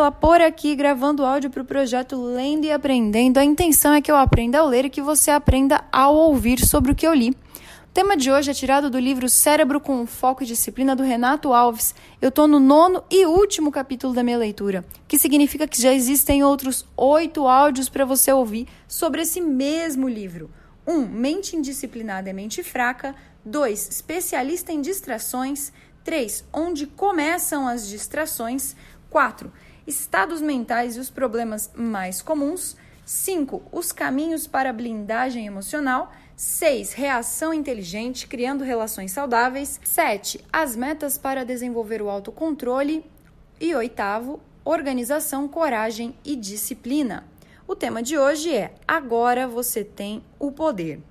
Estrela por aqui, gravando áudio para o projeto Lendo e Aprendendo. A intenção é que eu aprenda ao ler e que você aprenda ao ouvir sobre o que eu li. O tema de hoje é tirado do livro Cérebro com Foco e Disciplina, do Renato Alves. Eu estou no nono e último capítulo da minha leitura, que significa que já existem outros oito áudios para você ouvir sobre esse mesmo livro. 1. Um, mente indisciplinada é mente fraca. 2. Especialista em distrações. 3. Onde começam as distrações. 4. Estados mentais e os problemas mais comuns. 5. Os caminhos para blindagem emocional. 6. Reação inteligente, criando relações saudáveis. 7. As metas para desenvolver o autocontrole. E oitavo, organização, coragem e disciplina. O tema de hoje é Agora você tem o poder.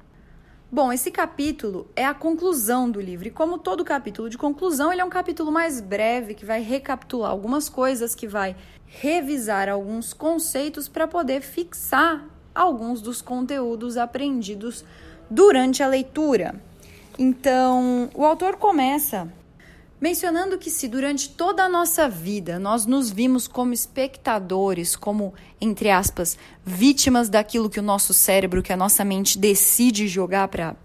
Bom, esse capítulo é a conclusão do livro, e como todo capítulo de conclusão, ele é um capítulo mais breve que vai recapitular algumas coisas, que vai revisar alguns conceitos para poder fixar alguns dos conteúdos aprendidos durante a leitura. Então, o autor começa mencionando que se durante toda a nossa vida nós nos vimos como espectadores, como, entre aspas, vítimas daquilo que o nosso cérebro, que a nossa mente decide jogar para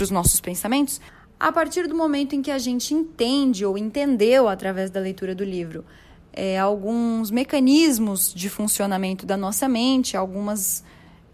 os nossos pensamentos, a partir do momento em que a gente entende ou entendeu através da leitura do livro é, alguns mecanismos de funcionamento da nossa mente, algumas,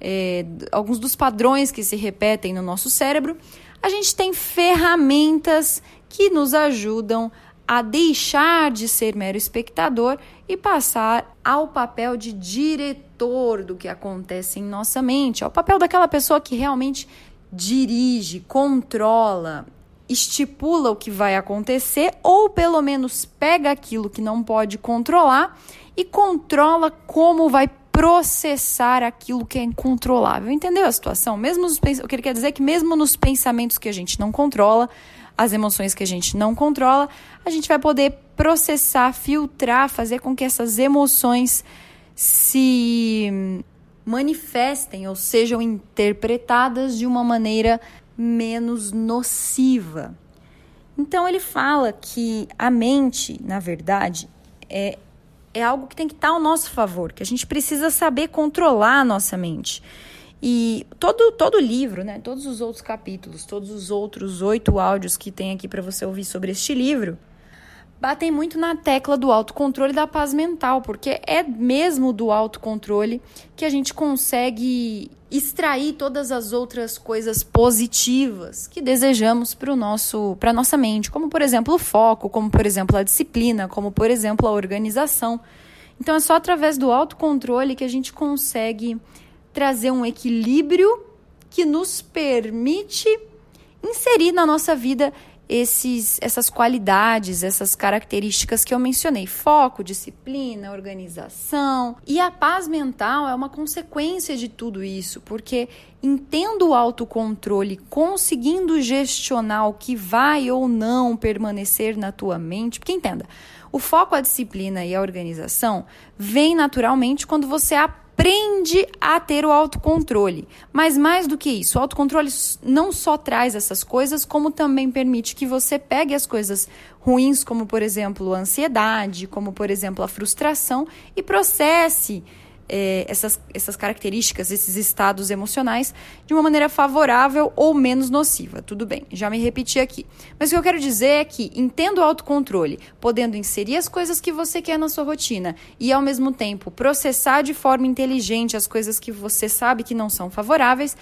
é, alguns dos padrões que se repetem no nosso cérebro, a gente tem ferramentas que nos ajudam a deixar de ser mero espectador e passar ao papel de diretor do que acontece em nossa mente, ao papel daquela pessoa que realmente dirige, controla, estipula o que vai acontecer ou pelo menos pega aquilo que não pode controlar e controla como vai processar aquilo que é incontrolável. Entendeu a situação? Mesmo nos, o que ele quer dizer é que mesmo nos pensamentos que a gente não controla, as emoções que a gente não controla, a gente vai poder processar, filtrar, fazer com que essas emoções se manifestem ou sejam interpretadas de uma maneira menos nociva. Então ele fala que a mente, na verdade, é, é algo que tem que estar ao nosso favor, que a gente precisa saber controlar a nossa mente. E todo todo livro, né, todos os outros capítulos, todos os outros oito áudios que tem aqui para você ouvir sobre este livro, batem muito na tecla do autocontrole da paz mental, porque é mesmo do autocontrole que a gente consegue extrair todas as outras coisas positivas que desejamos para o nosso para nossa mente, como por exemplo o foco, como por exemplo a disciplina, como por exemplo a organização. Então é só através do autocontrole que a gente consegue trazer um equilíbrio que nos permite inserir na nossa vida esses, essas qualidades, essas características que eu mencionei: foco, disciplina, organização. E a paz mental é uma consequência de tudo isso, porque entendo o autocontrole, conseguindo gestionar o que vai ou não permanecer na tua mente. Porque entenda, o foco, a disciplina e a organização vem naturalmente quando você aprende aprende a ter o autocontrole. Mas mais do que isso, o autocontrole não só traz essas coisas, como também permite que você pegue as coisas ruins, como por exemplo a ansiedade, como por exemplo a frustração, e processe é, essas, essas características, esses estados emocionais de uma maneira favorável ou menos nociva. Tudo bem, já me repeti aqui. Mas o que eu quero dizer é que entendo o autocontrole, podendo inserir as coisas que você quer na sua rotina e ao mesmo tempo processar de forma inteligente as coisas que você sabe que não são favoráveis,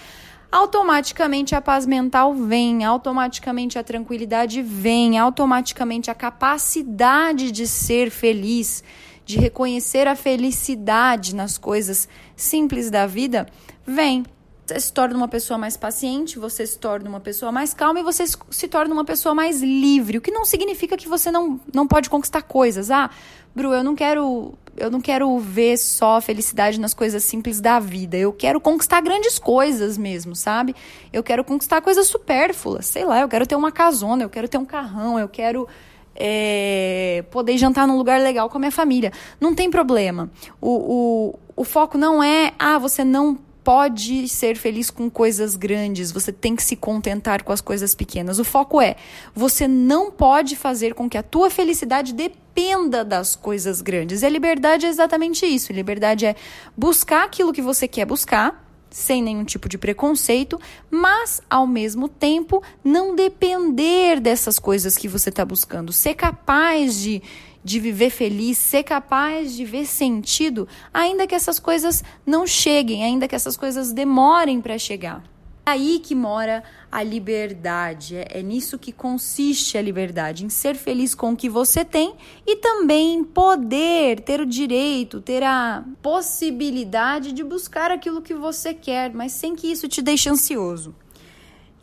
automaticamente a paz mental vem, automaticamente a tranquilidade vem, automaticamente a capacidade de ser feliz de reconhecer a felicidade nas coisas simples da vida, vem. Você se torna uma pessoa mais paciente, você se torna uma pessoa mais calma e você se torna uma pessoa mais livre. O que não significa que você não, não pode conquistar coisas. Ah, Bru, eu não quero eu não quero ver só felicidade nas coisas simples da vida. Eu quero conquistar grandes coisas mesmo, sabe? Eu quero conquistar coisas supérfluas. Sei lá, eu quero ter uma casona, eu quero ter um carrão, eu quero é, poder jantar num lugar legal com a minha família. Não tem problema. O, o, o foco não é, ah, você não pode ser feliz com coisas grandes, você tem que se contentar com as coisas pequenas. O foco é, você não pode fazer com que a tua felicidade dependa das coisas grandes. E a liberdade é exatamente isso. liberdade é buscar aquilo que você quer buscar, sem nenhum tipo de preconceito, mas ao mesmo tempo não depender dessas coisas que você está buscando, ser capaz de de viver feliz, ser capaz de ver sentido, ainda que essas coisas não cheguem, ainda que essas coisas demorem para chegar. É aí que mora a liberdade. É, é, nisso que consiste a liberdade, em ser feliz com o que você tem e também poder ter o direito, ter a possibilidade de buscar aquilo que você quer, mas sem que isso te deixe ansioso.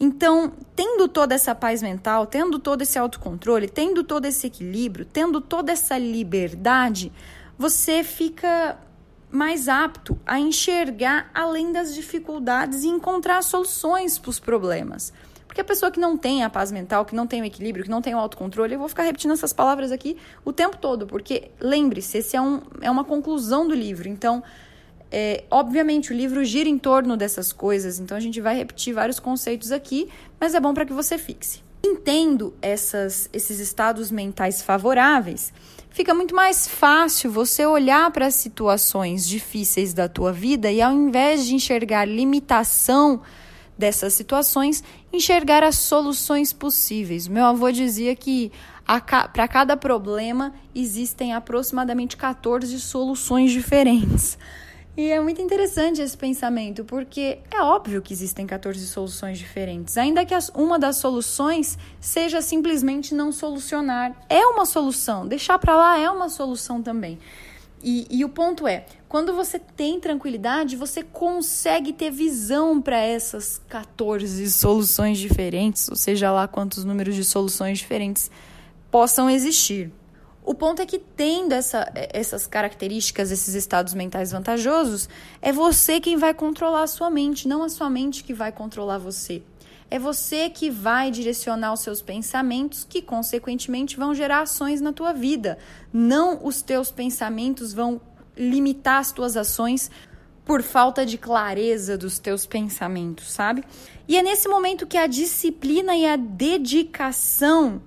Então, tendo toda essa paz mental, tendo todo esse autocontrole, tendo todo esse equilíbrio, tendo toda essa liberdade, você fica mais apto a enxergar além das dificuldades e encontrar soluções para os problemas. Porque a pessoa que não tem a paz mental, que não tem o equilíbrio, que não tem o autocontrole, eu vou ficar repetindo essas palavras aqui o tempo todo, porque lembre-se, esse é, um, é uma conclusão do livro. Então, é, obviamente, o livro gira em torno dessas coisas, então a gente vai repetir vários conceitos aqui, mas é bom para que você fixe. Entendo essas, esses estados mentais favoráveis, fica muito mais fácil você olhar para as situações difíceis da tua vida e ao invés de enxergar limitação dessas situações, enxergar as soluções possíveis. Meu avô dizia que para cada problema existem aproximadamente 14 soluções diferentes. E é muito interessante esse pensamento, porque é óbvio que existem 14 soluções diferentes, ainda que uma das soluções seja simplesmente não solucionar. É uma solução, deixar para lá é uma solução também. E, e o ponto é, quando você tem tranquilidade, você consegue ter visão para essas 14 soluções diferentes, ou seja lá quantos números de soluções diferentes possam existir. O ponto é que, tendo essa, essas características, esses estados mentais vantajosos, é você quem vai controlar a sua mente, não a sua mente que vai controlar você. É você que vai direcionar os seus pensamentos, que consequentemente vão gerar ações na tua vida. Não os teus pensamentos vão limitar as tuas ações por falta de clareza dos teus pensamentos, sabe? E é nesse momento que a disciplina e a dedicação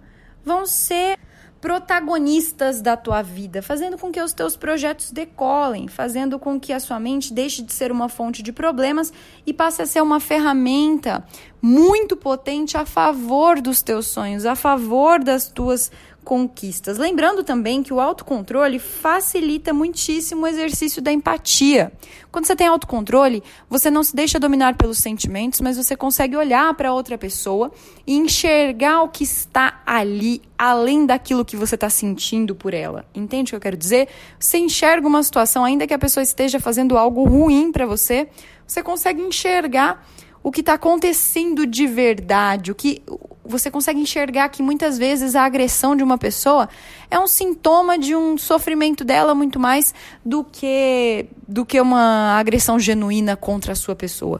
vão ser protagonistas da tua vida, fazendo com que os teus projetos decolem, fazendo com que a sua mente deixe de ser uma fonte de problemas e passe a ser uma ferramenta muito potente a favor dos teus sonhos, a favor das tuas conquistas. Lembrando também que o autocontrole facilita muitíssimo o exercício da empatia. Quando você tem autocontrole, você não se deixa dominar pelos sentimentos, mas você consegue olhar para outra pessoa e enxergar o que está ali, além daquilo que você está sentindo por ela. Entende o que eu quero dizer? Você enxerga uma situação, ainda que a pessoa esteja fazendo algo ruim para você, você consegue enxergar o que está acontecendo de verdade, o que você consegue enxergar que muitas vezes a agressão de uma pessoa é um sintoma de um sofrimento dela muito mais do que do que uma agressão genuína contra a sua pessoa.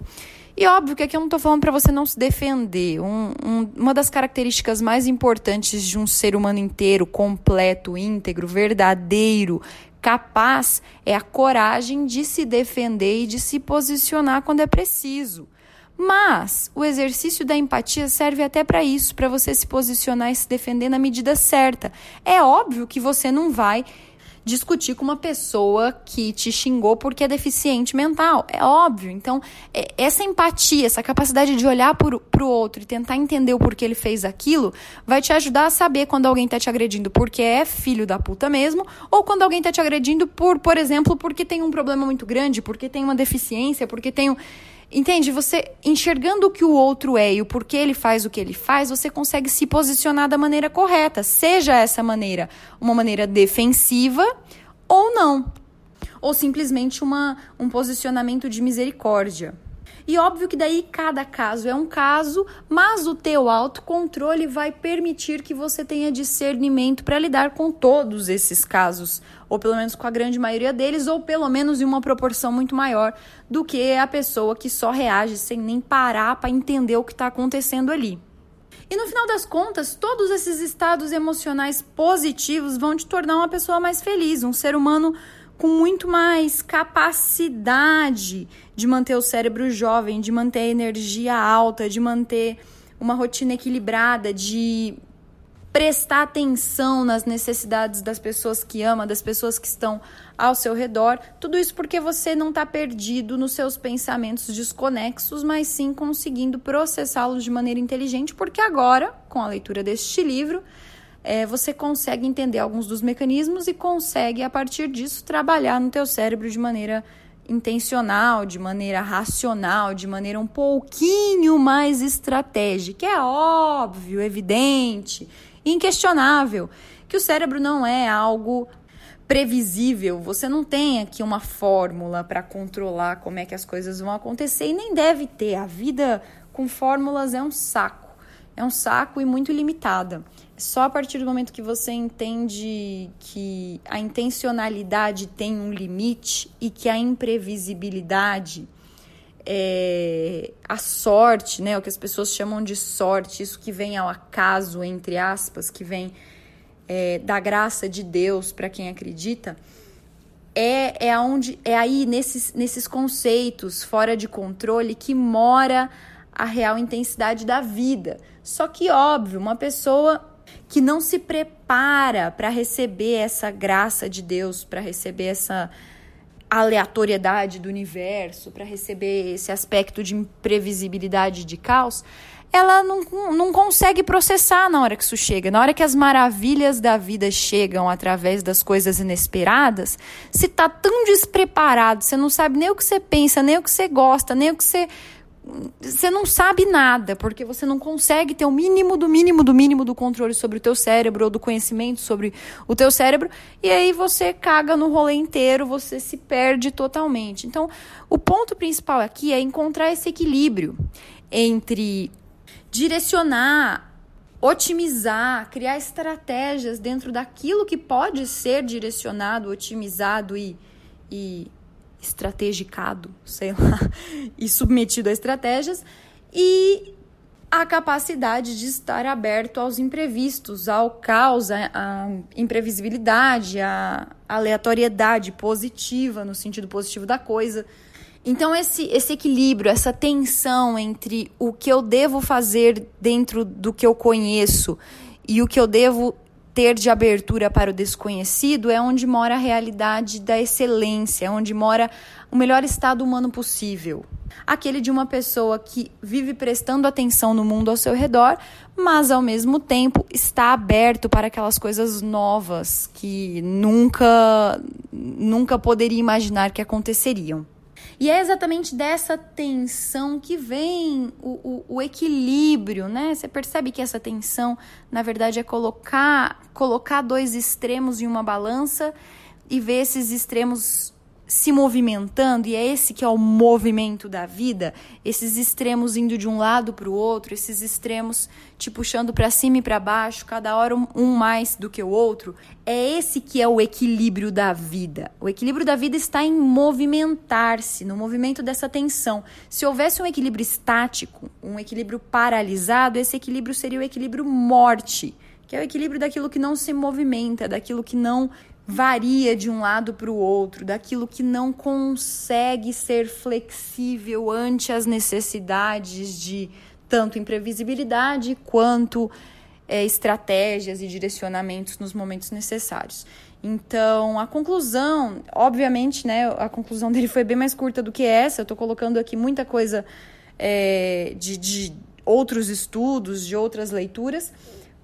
E óbvio que aqui eu não estou falando para você não se defender. Um, um, uma das características mais importantes de um ser humano inteiro, completo, íntegro, verdadeiro, capaz, é a coragem de se defender e de se posicionar quando é preciso. Mas o exercício da empatia serve até para isso, para você se posicionar e se defender na medida certa. É óbvio que você não vai discutir com uma pessoa que te xingou porque é deficiente mental. É óbvio. Então, é, essa empatia, essa capacidade de olhar para o outro e tentar entender o porquê ele fez aquilo, vai te ajudar a saber quando alguém está te agredindo porque é filho da puta mesmo, ou quando alguém está te agredindo por, por exemplo, porque tem um problema muito grande, porque tem uma deficiência, porque tem um. Entende? Você enxergando o que o outro é e o porquê ele faz o que ele faz, você consegue se posicionar da maneira correta, seja essa maneira uma maneira defensiva ou não, ou simplesmente uma, um posicionamento de misericórdia. E óbvio que daí cada caso é um caso, mas o teu autocontrole vai permitir que você tenha discernimento para lidar com todos esses casos, ou pelo menos com a grande maioria deles, ou pelo menos em uma proporção muito maior do que a pessoa que só reage sem nem parar para entender o que está acontecendo ali. E no final das contas, todos esses estados emocionais positivos vão te tornar uma pessoa mais feliz, um ser humano com muito mais capacidade de manter o cérebro jovem, de manter a energia alta, de manter uma rotina equilibrada, de prestar atenção nas necessidades das pessoas que ama, das pessoas que estão ao seu redor. Tudo isso porque você não está perdido nos seus pensamentos desconexos, mas sim conseguindo processá-los de maneira inteligente, porque agora, com a leitura deste livro, é, você consegue entender alguns dos mecanismos e consegue, a partir disso, trabalhar no teu cérebro de maneira intencional, de maneira racional, de maneira um pouquinho mais estratégica. É óbvio, evidente, inquestionável que o cérebro não é algo previsível. Você não tem aqui uma fórmula para controlar como é que as coisas vão acontecer e nem deve ter. A vida com fórmulas é um saco. É um saco e muito limitada. Só a partir do momento que você entende que a intencionalidade tem um limite e que a imprevisibilidade, é, a sorte, né, o que as pessoas chamam de sorte, isso que vem ao acaso, entre aspas, que vem é, da graça de Deus para quem acredita, é, é, onde, é aí nesses, nesses conceitos fora de controle que mora a real intensidade da vida. Só que, óbvio, uma pessoa que não se prepara para receber essa graça de Deus, para receber essa aleatoriedade do universo, para receber esse aspecto de imprevisibilidade de caos, ela não, não consegue processar na hora que isso chega. Na hora que as maravilhas da vida chegam através das coisas inesperadas, se tá tão despreparado, você não sabe nem o que você pensa, nem o que você gosta, nem o que você você não sabe nada, porque você não consegue ter o mínimo do mínimo do mínimo do controle sobre o teu cérebro ou do conhecimento sobre o teu cérebro, e aí você caga no rolê inteiro, você se perde totalmente. Então, o ponto principal aqui é encontrar esse equilíbrio entre direcionar, otimizar, criar estratégias dentro daquilo que pode ser direcionado, otimizado e, e estrategicado, sei lá, e submetido a estratégias, e a capacidade de estar aberto aos imprevistos, ao caos, à imprevisibilidade, à aleatoriedade positiva, no sentido positivo da coisa. Então, esse, esse equilíbrio, essa tensão entre o que eu devo fazer dentro do que eu conheço e o que eu devo ter de abertura para o desconhecido é onde mora a realidade da excelência, é onde mora o melhor estado humano possível. Aquele de uma pessoa que vive prestando atenção no mundo ao seu redor, mas ao mesmo tempo está aberto para aquelas coisas novas que nunca nunca poderia imaginar que aconteceriam. E é exatamente dessa tensão que vem o, o, o, equilíbrio, né? Você percebe que essa tensão, na verdade, é colocar, colocar dois extremos em uma balança e ver esses extremos se movimentando, e é esse que é o movimento da vida, esses extremos indo de um lado para o outro, esses extremos te puxando para cima e para baixo, cada hora um mais do que o outro, é esse que é o equilíbrio da vida. O equilíbrio da vida está em movimentar-se, no movimento dessa tensão. Se houvesse um equilíbrio estático, um equilíbrio paralisado, esse equilíbrio seria o equilíbrio morte, que é o equilíbrio daquilo que não se movimenta, daquilo que não varia de um lado para o outro, daquilo que não consegue ser flexível ante as necessidades de tanto imprevisibilidade quanto é, estratégias e direcionamentos nos momentos necessários. Então, a conclusão, obviamente, né, a conclusão dele foi bem mais curta do que essa. Eu estou colocando aqui muita coisa é, de, de outros estudos, de outras leituras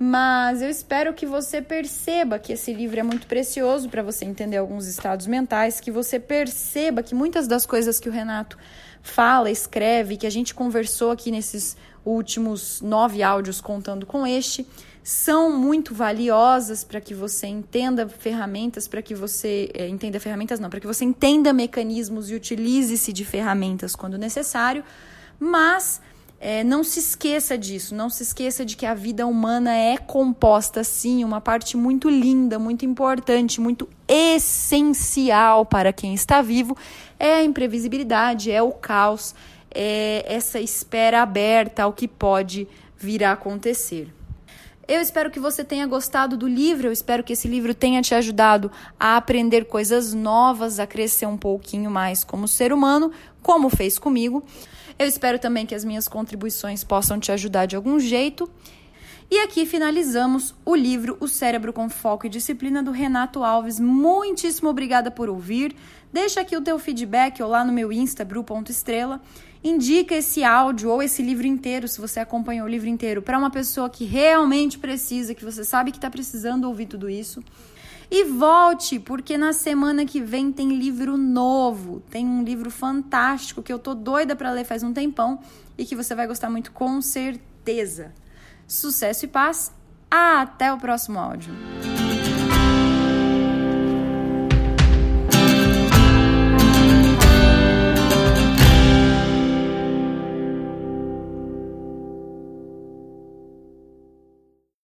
mas eu espero que você perceba que esse livro é muito precioso para você entender alguns estados mentais, que você perceba que muitas das coisas que o Renato fala, escreve, que a gente conversou aqui nesses últimos nove áudios contando com este, são muito valiosas para que você entenda ferramentas, para que você é, entenda ferramentas não, para que você entenda mecanismos e utilize-se de ferramentas quando necessário, mas é, não se esqueça disso, não se esqueça de que a vida humana é composta, sim, uma parte muito linda, muito importante, muito essencial para quem está vivo é a imprevisibilidade, é o caos, é essa espera aberta ao que pode vir a acontecer. Eu espero que você tenha gostado do livro, eu espero que esse livro tenha te ajudado a aprender coisas novas, a crescer um pouquinho mais como ser humano, como fez comigo. Eu espero também que as minhas contribuições possam te ajudar de algum jeito. E aqui finalizamos o livro O Cérebro com Foco e Disciplina do Renato Alves. Muitíssimo obrigada por ouvir. Deixa aqui o teu feedback ou lá no meu Insta, bru.estrela. Indica esse áudio ou esse livro inteiro, se você acompanhou o livro inteiro, para uma pessoa que realmente precisa, que você sabe que está precisando ouvir tudo isso. E volte, porque na semana que vem tem livro novo. Tem um livro fantástico que eu tô doida para ler faz um tempão e que você vai gostar muito com certeza. Sucesso e paz. Até o próximo áudio.